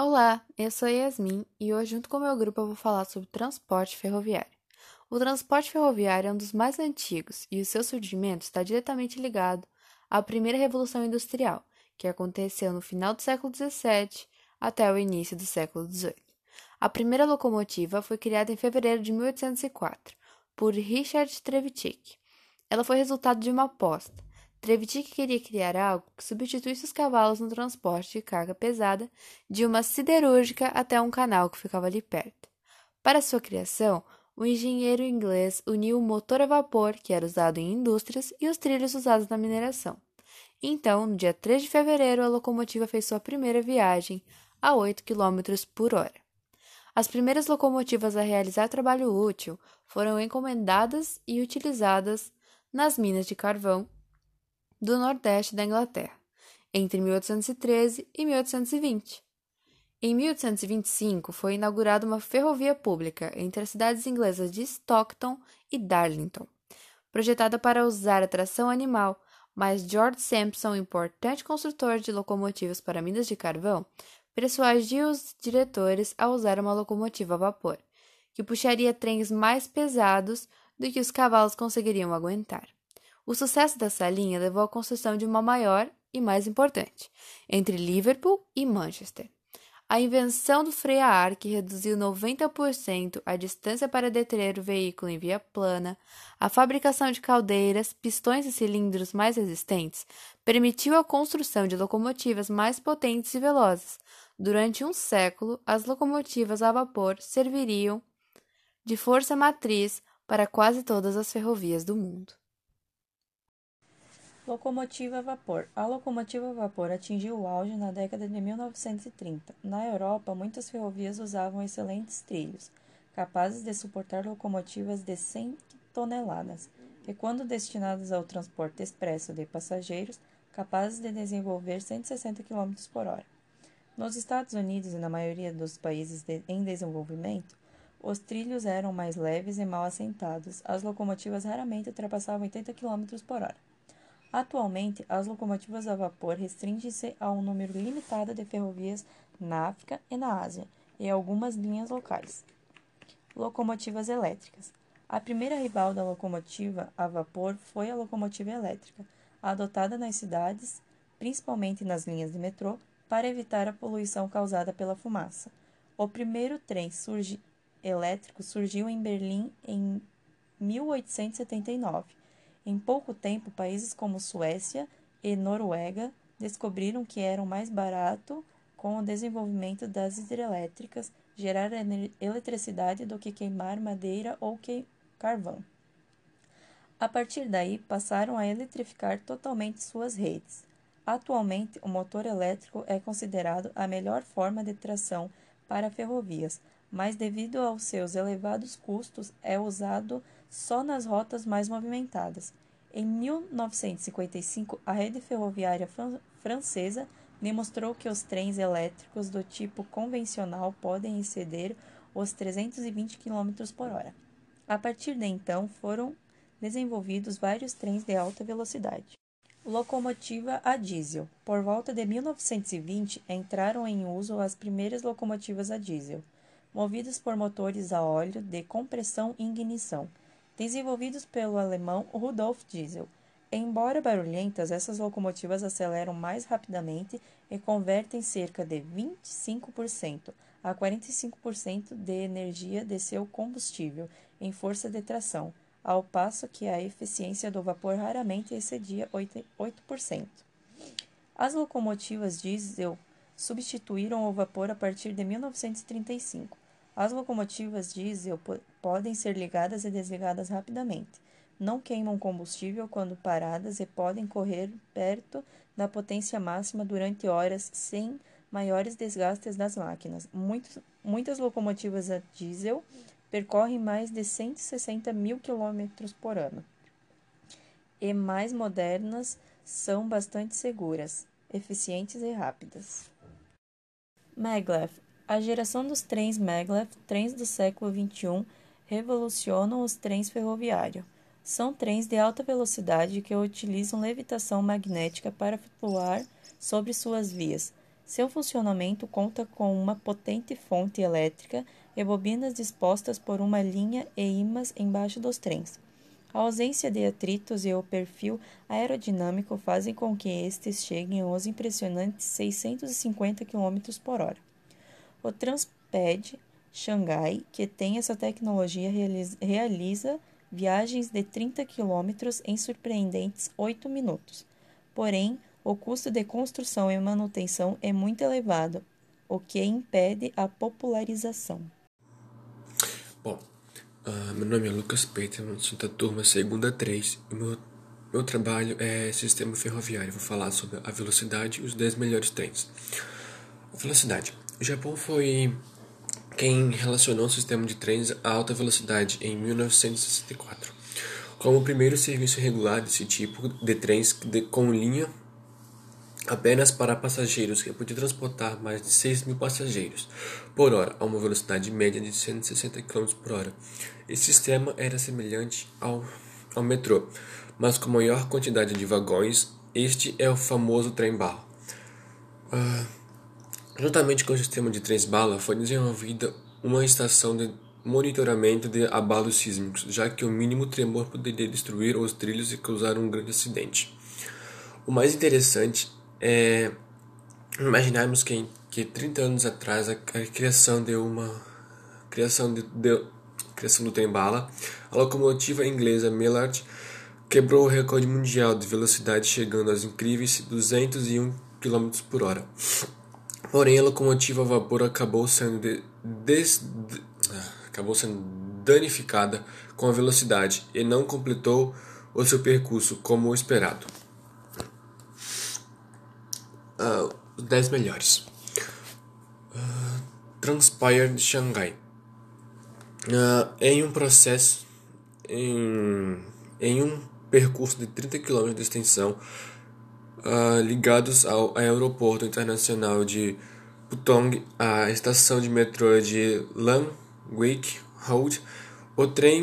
Olá, eu sou Yasmin e hoje, junto com o meu grupo, eu vou falar sobre transporte ferroviário. O transporte ferroviário é um dos mais antigos e o seu surgimento está diretamente ligado à primeira Revolução Industrial, que aconteceu no final do século XVII até o início do século XVIII. A primeira locomotiva foi criada em fevereiro de 1804 por Richard Trevithick. Ela foi resultado de uma aposta. Trevithick queria criar algo que substituísse os cavalos no transporte de carga pesada de uma siderúrgica até um canal que ficava ali perto. Para sua criação, o engenheiro inglês uniu o motor a vapor, que era usado em indústrias, e os trilhos usados na mineração. Então, no dia 3 de fevereiro, a locomotiva fez sua primeira viagem a 8 km por hora. As primeiras locomotivas a realizar trabalho útil foram encomendadas e utilizadas nas minas de carvão do Nordeste da Inglaterra, entre 1813 e 1820. Em 1825 foi inaugurada uma ferrovia pública entre as cidades inglesas de Stockton e Darlington, projetada para usar a tração animal, mas George Sampson, importante construtor de locomotivas para minas de carvão, persuadiu os diretores a usar uma locomotiva a vapor, que puxaria trens mais pesados do que os cavalos conseguiriam aguentar. O sucesso dessa linha levou à construção de uma maior e mais importante, entre Liverpool e Manchester. A invenção do freio a ar, que reduziu 90% a distância para deter o veículo em via plana, a fabricação de caldeiras, pistões e cilindros mais resistentes, permitiu a construção de locomotivas mais potentes e velozes. Durante um século, as locomotivas a vapor serviriam de força matriz para quase todas as ferrovias do mundo. Locomotiva a vapor. A locomotiva a vapor atingiu o auge na década de 1930. Na Europa, muitas ferrovias usavam excelentes trilhos, capazes de suportar locomotivas de 100 toneladas, e quando destinadas ao transporte expresso de passageiros, capazes de desenvolver 160 km por hora. Nos Estados Unidos e na maioria dos países de, em desenvolvimento, os trilhos eram mais leves e mal assentados. As locomotivas raramente ultrapassavam 80 km por hora. Atualmente, as locomotivas a vapor restringem-se a um número limitado de ferrovias na África e na Ásia e algumas linhas locais. Locomotivas elétricas. A primeira rival da locomotiva a vapor foi a locomotiva elétrica, adotada nas cidades, principalmente nas linhas de metrô, para evitar a poluição causada pela fumaça. O primeiro trem surgi elétrico surgiu em Berlim em 1879 em pouco tempo, países como Suécia e Noruega descobriram que era mais barato com o desenvolvimento das hidrelétricas gerar eletricidade do que queimar madeira ou que carvão. A partir daí, passaram a eletrificar totalmente suas redes. Atualmente, o motor elétrico é considerado a melhor forma de tração para ferrovias, mas devido aos seus elevados custos, é usado só nas rotas mais movimentadas. Em 1955, a rede ferroviária fran francesa demonstrou que os trens elétricos do tipo convencional podem exceder os 320 km por hora. A partir de então, foram desenvolvidos vários trens de alta velocidade. Locomotiva a diesel. Por volta de 1920, entraram em uso as primeiras locomotivas a diesel, movidas por motores a óleo de compressão e ignição desenvolvidos pelo alemão Rudolf Diesel. Embora barulhentas, essas locomotivas aceleram mais rapidamente e convertem cerca de 25% a 45% de energia de seu combustível em força de tração, ao passo que a eficiência do vapor raramente excedia 8%. As locomotivas diesel substituíram o vapor a partir de 1935. As locomotivas diesel podem ser ligadas e desligadas rapidamente. Não queimam combustível quando paradas e podem correr perto da potência máxima durante horas sem maiores desgastes das máquinas. Muitos, muitas locomotivas a diesel percorrem mais de 160 mil quilômetros por ano. E mais modernas são bastante seguras, eficientes e rápidas. Maglev a geração dos trens maglev, trens do século XXI, revolucionam os trens ferroviários. São trens de alta velocidade que utilizam levitação magnética para flutuar sobre suas vias, Seu funcionamento conta com uma potente fonte elétrica e bobinas dispostas por uma linha e imãs embaixo dos trens. A ausência de atritos e o perfil aerodinâmico fazem com que estes cheguem aos impressionantes 650 km por hora. O Transped Xangai, que tem essa tecnologia, realiza viagens de 30 km em surpreendentes 8 minutos. Porém, o custo de construção e manutenção é muito elevado, o que impede a popularização. Bom, Uh, meu nome é Lucas Peterman, sou da turma segunda 3 e meu, meu trabalho é sistema ferroviário. Vou falar sobre a velocidade e os 10 melhores trens. Velocidade. O Japão foi quem relacionou o sistema de trens a alta velocidade em 1964, como o primeiro serviço regular desse tipo de trens com linha apenas para passageiros que podia transportar mais de 6 mil passageiros por hora a uma velocidade média de 160 km por hora. Esse sistema era semelhante ao, ao metrô, mas com maior quantidade de vagões. Este é o famoso trem-bala. Uh, juntamente com o sistema de trens-bala, foi desenvolvida uma estação de monitoramento de abalos sísmicos, já que o mínimo tremor poderia destruir os trilhos e causar um grande acidente. O mais interessante é, imaginarmos que, que 30 anos atrás a, criação de uma criação de, de criação do trem bala, a locomotiva inglesa Millard quebrou o recorde mundial de velocidade chegando aos incríveis 201 km por hora. Porém, a locomotiva a vapor acabou sendo, de, des, de, acabou sendo danificada com a velocidade e não completou o seu percurso como esperado uh, os 10 melhores. Uh, Transpire de Xangai. Uh, em um processo, em, em um percurso de 30 km de extensão, uh, ligados ao aeroporto internacional de Putong, a estação de metrô de Langwijk Road, o trem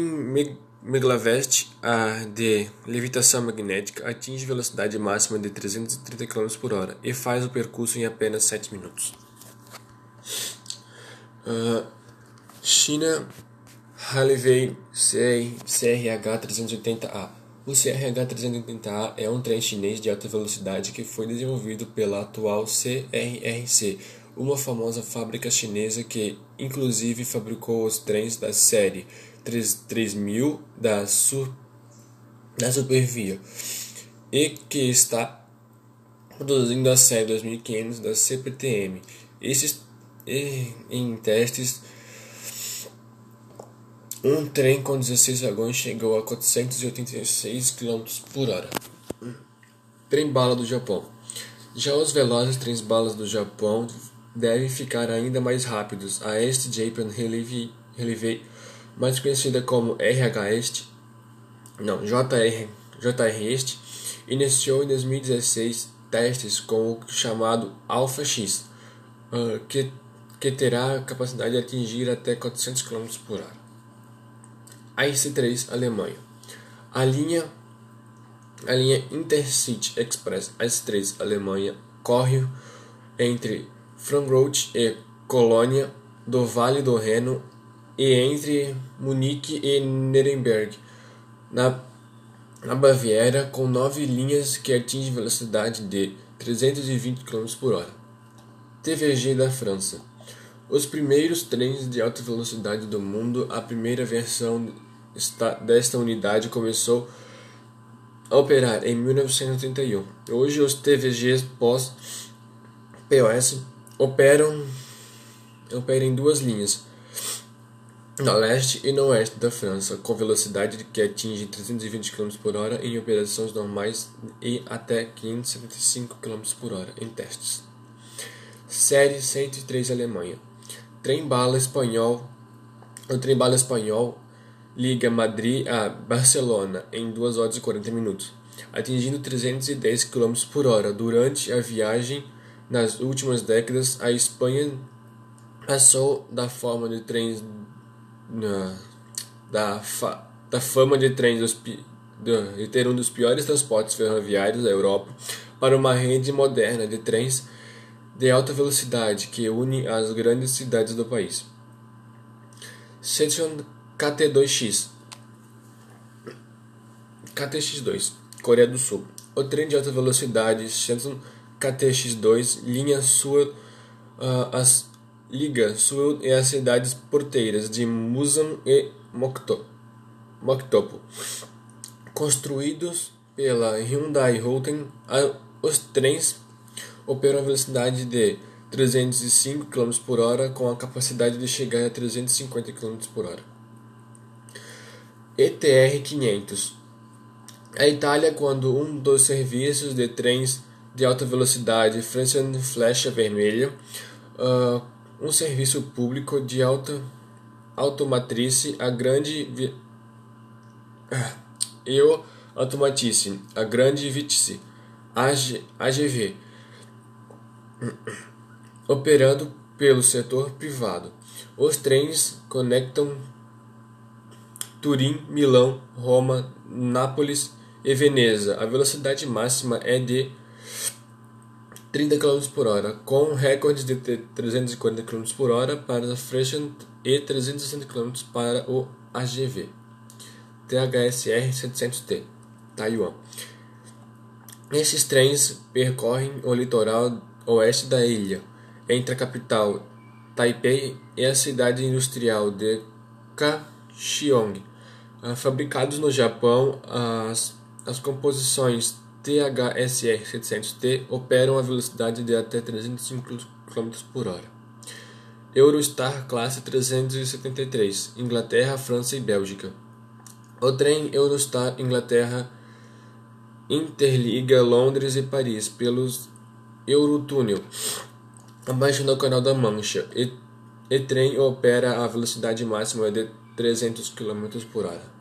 Meglavest a de levitação magnética atinge velocidade máxima de 330 km por hora e faz o percurso em apenas 7 minutos. Uh, China Halivei CRH 380A O CRH 380A é um trem chinês de alta velocidade que foi desenvolvido pela atual CRRC, uma famosa fábrica chinesa que inclusive fabricou os trens da série 3000 da, su, da Supervia e que está produzindo a série 2500 da CPTM. Esses em testes um trem com 16 vagões chegou a 486 km por hora. Trem bala do Japão. Já os velozes trens balas do Japão devem ficar ainda mais rápidos. A East Japan Railway mais conhecida como RH Est, não, JR, JR Est, iniciou em 2016 testes com o chamado Alpha X, uh, que, que terá a capacidade de atingir até 400 km por hora. A IC3 Alemanha. A linha a linha Intercity Express IC3 Alemanha corre entre Frankfurt e Colônia do Vale do Reno e entre Munique e Nuremberg, na, na Baviera, com nove linhas que atingem velocidade de 320 km por hora. TVG da França. Os primeiros trens de alta velocidade do mundo, a primeira versão desta unidade começou a operar em 1931. Hoje os TVGs pós-POS operam, operam em duas linhas, no leste e no oeste da França, com velocidade que atinge 320 km por hora em operações normais e até 575 km por hora em testes. Série 103 Alemanha. Trem-bala espanhol. O trem-bala espanhol liga Madrid a Barcelona em 2 horas e 40 minutos, atingindo 310 km por hora. Durante a viagem, nas últimas décadas, a Espanha passou da forma de trens da, fa, da fama de trem dos, de ter um dos piores transportes ferroviários da Europa para uma rede moderna de trens de alta velocidade que une as grandes cidades do país. KT2X KTX2, Coreia do Sul. O trem de alta velocidade Shenzhen KTX2 linha uh, as, liga Sul e as cidades porteiras de Musan e Mokto, Moktopo. Construídos pela Hyundai Rotem, os trens operam a velocidade de 305 km por hora com a capacidade de chegar a 350 km por hora. ETR 500 a Itália, quando um dos serviços de trens de alta velocidade Francian Flecha Vermelha, uh, um serviço público de alta automatrice, a grande. Ah, eu automatice, a grande vitice, AG, AGV, operando pelo setor privado. Os trens conectam Turim, Milão, Roma, Nápoles e Veneza, a velocidade máxima é de 30 km por hora, com recordes de 340 km por hora para a Frisian e 360 km para o AGV. THSR 700T, Taiwan. Esses trens percorrem o litoral oeste da ilha, entre a capital Taipei e a cidade industrial de Kaohsiung. Ah, fabricados no Japão, as as composições THSR 700T operam a velocidade de até 305 km por hora. Eurostar classe 373, Inglaterra, França e Bélgica. O trem Eurostar Inglaterra interliga Londres e Paris pelos Eurotúnel, abaixo do Canal da Mancha, e, e trem opera a velocidade máxima de 300 km por hora.